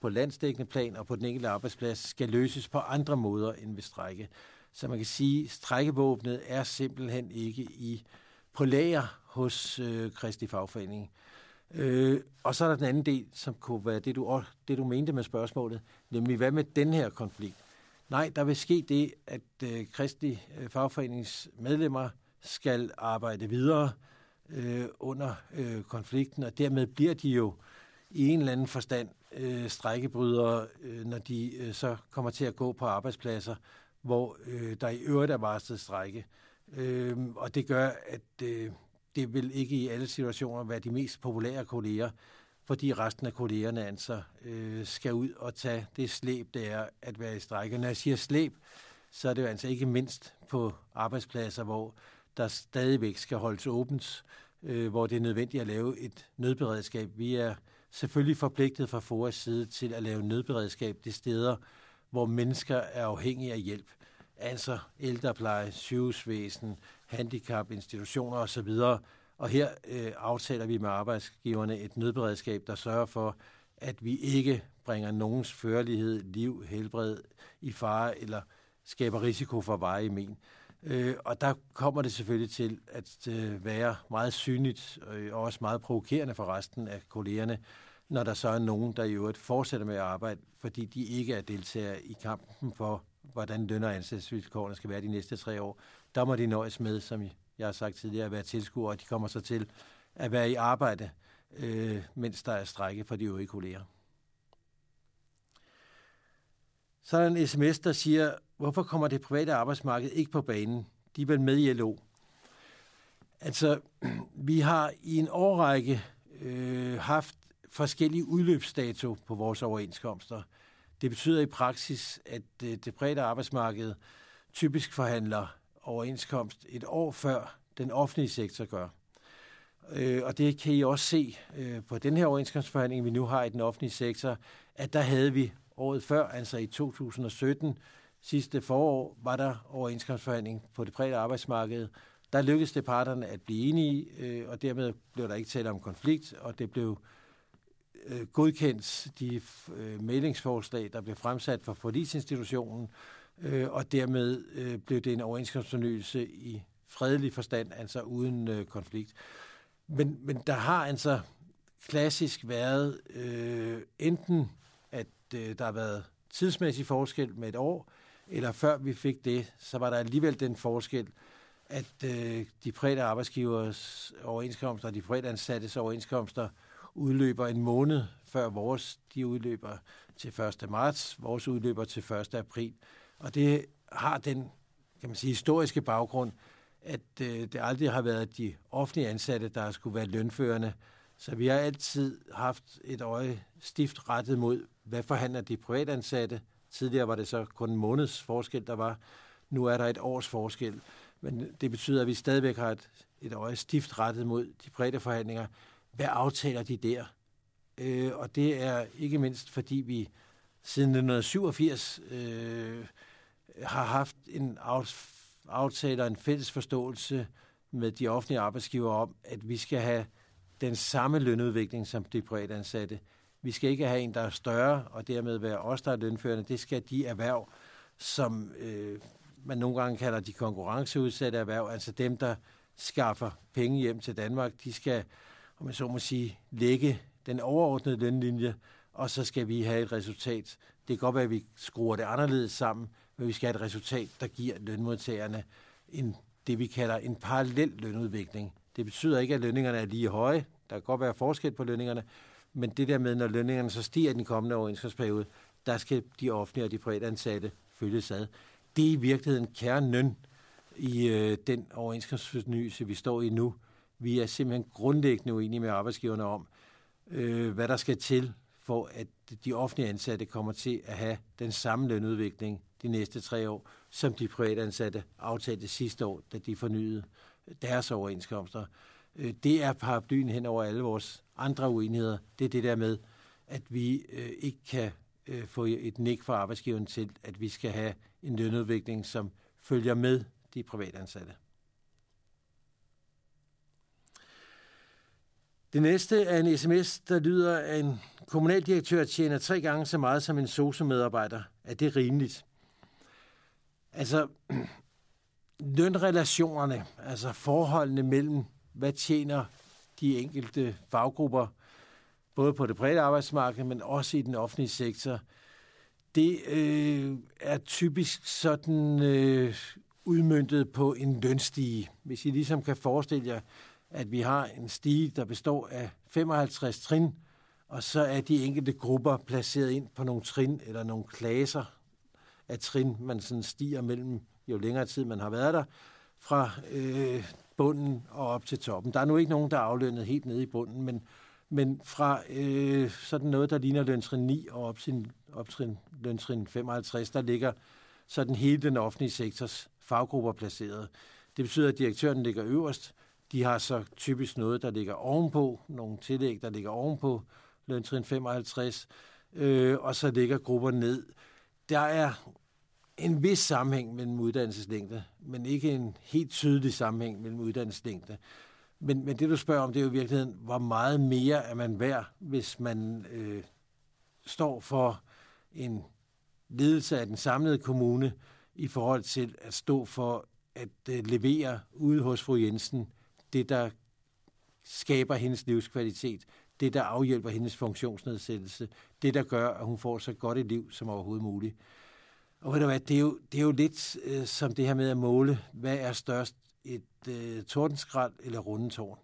på landsdækkende plan og på den enkelte arbejdsplads, skal løses på andre måder end ved strække. Så man kan sige, at strækkevåbnet er simpelthen ikke i på lager hos øh, Kristi Fagforening. Øh, og så er der den anden del, som kunne være det du, det, du mente med spørgsmålet, nemlig hvad med den her konflikt? Nej, der vil ske det, at øh, kristelig øh, fagforeningsmedlemmer skal arbejde videre øh, under øh, konflikten, og dermed bliver de jo i en eller anden forstand øh, strækkebrydere, øh, når de øh, så kommer til at gå på arbejdspladser, hvor øh, der i øvrigt er varslet strække. Øh, og det gør, at øh, det vil ikke i alle situationer være de mest populære kolleger, fordi resten af kollegerne altså øh, skal ud og tage det slæb, det er at være i strække. Når jeg siger slæb, så er det jo altså ikke mindst på arbejdspladser, hvor der stadigvæk skal holdes åbent, øh, hvor det er nødvendigt at lave et nødberedskab. Vi er selvfølgelig forpligtet fra FOAs side til at lave nødberedskab de steder, hvor mennesker er afhængige af hjælp. Altså ældrepleje, sygehusvæsen, handicap, institutioner osv. Og her øh, aftaler vi med arbejdsgiverne et nødberedskab, der sørger for, at vi ikke bringer nogens førlighed, liv, helbred i fare eller skaber risiko for veje i men. Øh, og der kommer det selvfølgelig til at øh, være meget synligt øh, og også meget provokerende for resten af kollegerne, når der så er nogen, der i øvrigt fortsætter med at arbejde, fordi de ikke er deltagere i kampen for, hvordan løn- og ansættelsesvilkårene skal være de næste tre år. Der må de nøjes med, som jeg har sagt tidligere, at være tilskuere, og de kommer så til at være i arbejde, øh, mens der er strække for de øvrige kolleger. Så er der en sms, der siger, hvorfor kommer det private arbejdsmarked ikke på banen? De er vel med i LO. Altså, vi har i en årrække øh, haft forskellige udløbsdato på vores overenskomster. Det betyder i praksis, at øh, det private arbejdsmarked typisk forhandler overenskomst et år før den offentlige sektor gør. Øh, og det kan I også se øh, på den her overenskomstforhandling, vi nu har i den offentlige sektor, at der havde vi året før, altså i 2017, sidste forår, var der overenskomstforhandling på det private arbejdsmarked. Der lykkedes det parterne at blive enige, øh, og dermed blev der ikke tale om konflikt, og det blev øh, godkendt de øh, meldingsforslag, der blev fremsat for forlisinstitutionen, øh, og dermed øh, blev det en overenskomstfornyelse i fredelig forstand, altså uden øh, konflikt. Men, men der har altså klassisk været øh, enten, at øh, der har været tidsmæssig forskel med et år, eller før vi fik det, så var der alligevel den forskel, at øh, de private arbejdsgivers overenskomster og de private ansattes overenskomster udløber en måned før vores. De udløber til 1. marts, vores udløber til 1. april. Og det har den kan man sige, historiske baggrund, at øh, det aldrig har været de offentlige ansatte, der skulle være lønførende. Så vi har altid haft et øje stift rettet mod, hvad forhandler de privatansatte. Tidligere var det så kun en måneds forskel, der var. Nu er der et års forskel. Men det betyder, at vi stadigvæk har et, et øje stift rettet mod de private forhandlinger. Hvad aftaler de der? Øh, og det er ikke mindst, fordi vi siden 1987 øh, har haft en aftale og en fælles forståelse med de offentlige arbejdsgiver om, at vi skal have den samme lønudvikling som de private ansatte. Vi skal ikke have en, der er større, og dermed være os, der er lønførende. Det skal de erhverv, som øh, man nogle gange kalder de konkurrenceudsatte erhverv, altså dem, der skaffer penge hjem til Danmark, de skal, om man så må sige, lægge den overordnede lønlinje, og så skal vi have et resultat. Det kan godt være, at vi skruer det anderledes sammen, men vi skal have et resultat, der giver lønmodtagerne en, det, vi kalder en parallel lønudvikling. Det betyder ikke, at lønningerne er lige høje. Der kan godt være forskel på lønningerne, men det der med, når lønningerne så stiger i den kommende overenskomstperiode, der skal de offentlige og de private ansatte følges ad. Det er i virkeligheden kernen i øh, den overenskomstfornyelse, vi står i nu. Vi er simpelthen grundlæggende uenige med arbejdsgiverne om, øh, hvad der skal til for, at de offentlige ansatte kommer til at have den samme lønudvikling de næste tre år, som de privatansatte aftalte sidste år, da de fornyede deres overenskomster. Øh, det er paraplyen hen over alle vores andre uenigheder. Det er det der med, at vi øh, ikke kan øh, få et nik fra arbejdsgiveren til, at vi skal have en lønudvikling, som følger med de privatansatte. Det næste er en sms, der lyder, at en kommunaldirektør tjener tre gange så meget som en SOSU-medarbejder. Er det rimeligt? Altså, lønrelationerne, altså forholdene mellem, hvad tjener de enkelte faggrupper, både på det private arbejdsmarked, men også i den offentlige sektor, det øh, er typisk sådan øh, udmyndtet på en lønstige. Hvis I ligesom kan forestille jer, at vi har en stige, der består af 55 trin, og så er de enkelte grupper placeret ind på nogle trin eller nogle klasser, af trin, man sådan stiger mellem, jo længere tid man har været der, fra øh, bunden og op til toppen. Der er nu ikke nogen, der er aflønnet helt nede i bunden, men, men fra øh, sådan noget, der ligner løntrin 9 og op til optrin, løntrin 55, der ligger sådan hele den offentlige sektors faggrupper placeret. Det betyder, at direktøren ligger øverst. De har så typisk noget, der ligger ovenpå, nogle tillæg, der ligger ovenpå løntrin 55, øh, og så ligger grupper ned. Der er en vis sammenhæng mellem uddannelseslængde, men ikke en helt tydelig sammenhæng mellem uddannelseslængde. Men, men det, du spørger om, det er jo i virkeligheden, hvor meget mere er man værd, hvis man øh, står for en ledelse af den samlede kommune i forhold til at stå for at øh, levere ude hos fru Jensen det, der skaber hendes livskvalitet, det, der afhjælper hendes funktionsnedsættelse, det, der gør, at hun får så godt et liv som overhovedet muligt. Og ved du hvad, det er jo, det er jo lidt øh, som det her med at måle, hvad er størst, et øh, tordenskrald eller rundetårn.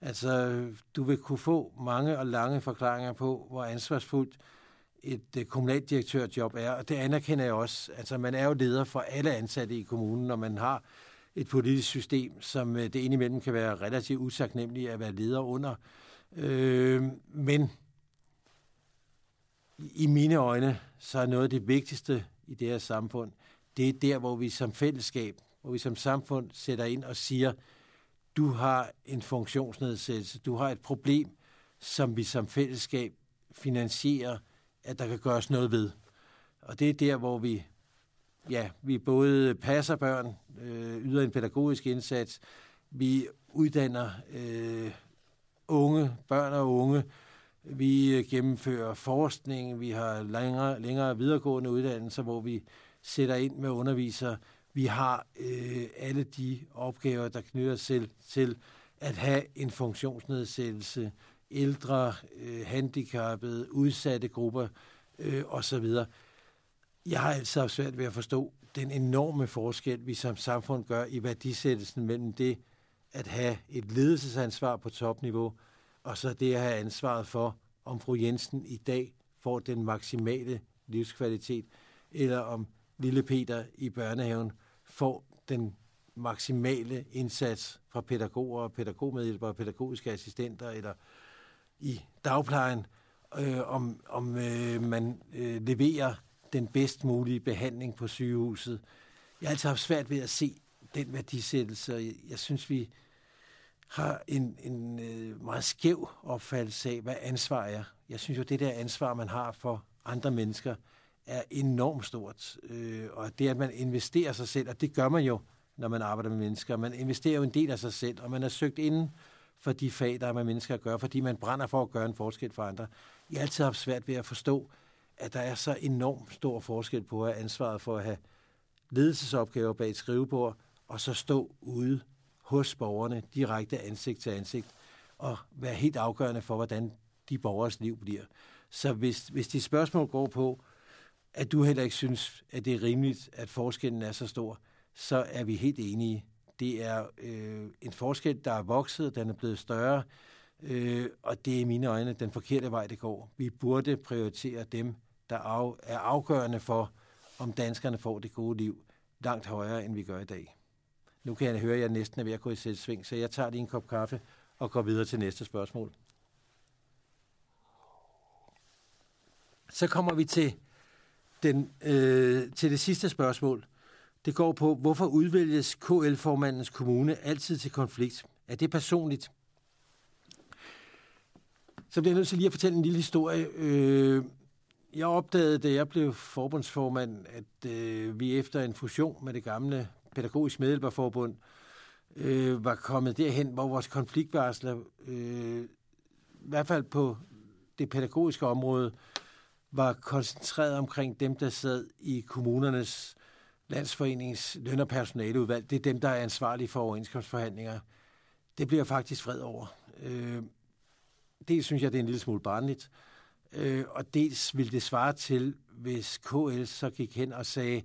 Altså, du vil kunne få mange og lange forklaringer på, hvor ansvarsfuldt et øh, kommunaldirektørjob er, og det anerkender jeg også. Altså, man er jo leder for alle ansatte i kommunen, når man har et politisk system, som øh, det indimellem kan være relativt usagnemmeligt at være leder under. Øh, men i mine øjne, så er noget af det vigtigste i det her samfund, det er der, hvor vi som fællesskab, hvor vi som samfund sætter ind og siger, du har en funktionsnedsættelse, du har et problem, som vi som fællesskab finansierer, at der kan gøres noget ved. Og det er der, hvor vi, ja, vi både passer børn, øh, yder en pædagogisk indsats, vi uddanner øh, unge, børn og unge, vi gennemfører forskning, vi har længere, længere videregående uddannelser, hvor vi sætter ind med undervisere. Vi har øh, alle de opgaver, der knytter sig til at have en funktionsnedsættelse, ældre, øh, handicappede, udsatte grupper øh, osv. Jeg har altid haft svært ved at forstå den enorme forskel, vi som samfund gør i værdisættelsen mellem det at have et ledelsesansvar på topniveau, og så det at have ansvaret for, om fru Jensen i dag får den maksimale livskvalitet, eller om lille Peter i børnehaven får den maksimale indsats fra pædagoger, pædagogmedhjælpere, pædagogiske assistenter, eller i dagplejen, øh, om, om øh, man øh, leverer den bedst mulige behandling på sygehuset. Jeg har altid haft svært ved at se den værdisættelse, og jeg, jeg synes, vi har en, en øh, meget skæv opfattelse af, hvad ansvar er. Jeg synes jo, det der ansvar, man har for andre mennesker, er enormt stort. Øh, og det, at man investerer sig selv, og det gør man jo, når man arbejder med mennesker. Man investerer jo en del af sig selv, og man er søgt inden for de fag, der er med mennesker at gøre, fordi man brænder for at gøre en forskel for andre. Jeg har altid haft svært ved at forstå, at der er så enormt stor forskel på at have ansvaret for at have ledelsesopgaver bag et skrivebord, og så stå ude hos borgerne direkte ansigt til ansigt, og være helt afgørende for, hvordan de borgers liv bliver. Så hvis, hvis de spørgsmål går på, at du heller ikke synes, at det er rimeligt, at forskellen er så stor, så er vi helt enige. Det er øh, en forskel, der er vokset, den er blevet større, øh, og det er i mine øjne den forkerte vej, det går. Vi burde prioritere dem, der af, er afgørende for, om danskerne får det gode liv, langt højere, end vi gør i dag. Nu kan jeg høre, at jeg næsten er ved at gå i sving, så jeg tager lige en kop kaffe og går videre til næste spørgsmål. Så kommer vi til, den, øh, til det sidste spørgsmål. Det går på, hvorfor udvælges KL-formandens kommune altid til konflikt? Er det personligt? Så bliver jeg nødt til lige at fortælle en lille historie. Øh, jeg opdagede, da jeg blev forbundsformand, at øh, vi efter en fusion med det gamle pædagogisk medhjælperforbund øh, var kommet derhen, hvor vores konfliktvarsler, øh, i hvert fald på det pædagogiske område, var koncentreret omkring dem, der sad i kommunernes landsforenings løn- og personaleudvalg. Det er dem, der er ansvarlige for overenskomstforhandlinger. Det bliver faktisk fred over. Øh, dels synes jeg, det er en lille smule barnligt. Øh, og dels vil det svare til, hvis KL så gik hen og sagde,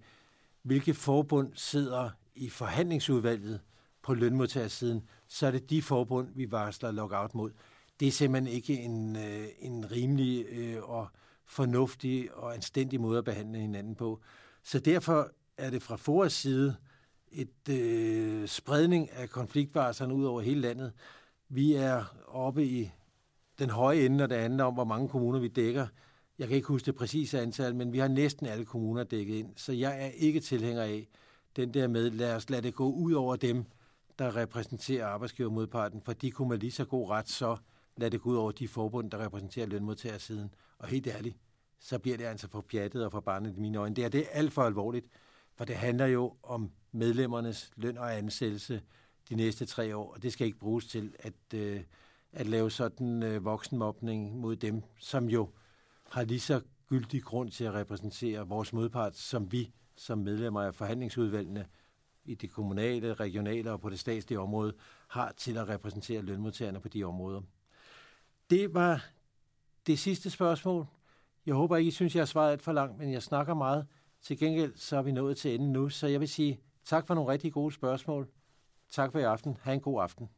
hvilke forbund sidder i forhandlingsudvalget, på lønmodtagersiden, så er det de forbund, vi varsler lockout mod. Det er simpelthen ikke en, øh, en rimelig øh, og fornuftig og anstændig måde at behandle hinanden på. Så derfor er det fra FORAs side et øh, spredning af konfliktvarslerne ud over hele landet. Vi er oppe i den høje ende, når det handler om, hvor mange kommuner vi dækker. Jeg kan ikke huske det præcise antal, men vi har næsten alle kommuner dækket ind. Så jeg er ikke tilhænger af den der med, lad os lade det gå ud over dem, der repræsenterer arbejdsgivermodparten, for de kunne med lige så god ret så lade det gå ud over de forbund, der repræsenterer lønmodtagersiden. Og helt ærligt, så bliver det altså for pjattet og for barnet i mine øjne. Det er det alt for alvorligt, for det handler jo om medlemmernes løn og ansættelse de næste tre år, og det skal ikke bruges til at, øh, at lave sådan øh, voksenmobning mod dem, som jo har lige så gyldig grund til at repræsentere vores modpart, som vi som medlemmer af forhandlingsudvalgene i det kommunale, regionale og på det statslige område har til at repræsentere lønmodtagerne på de områder. Det var det sidste spørgsmål. Jeg håber ikke, I synes, jeg har svaret alt for langt, men jeg snakker meget. Til gengæld så er vi nået til enden nu, så jeg vil sige tak for nogle rigtig gode spørgsmål. Tak for i aften. Ha' en god aften.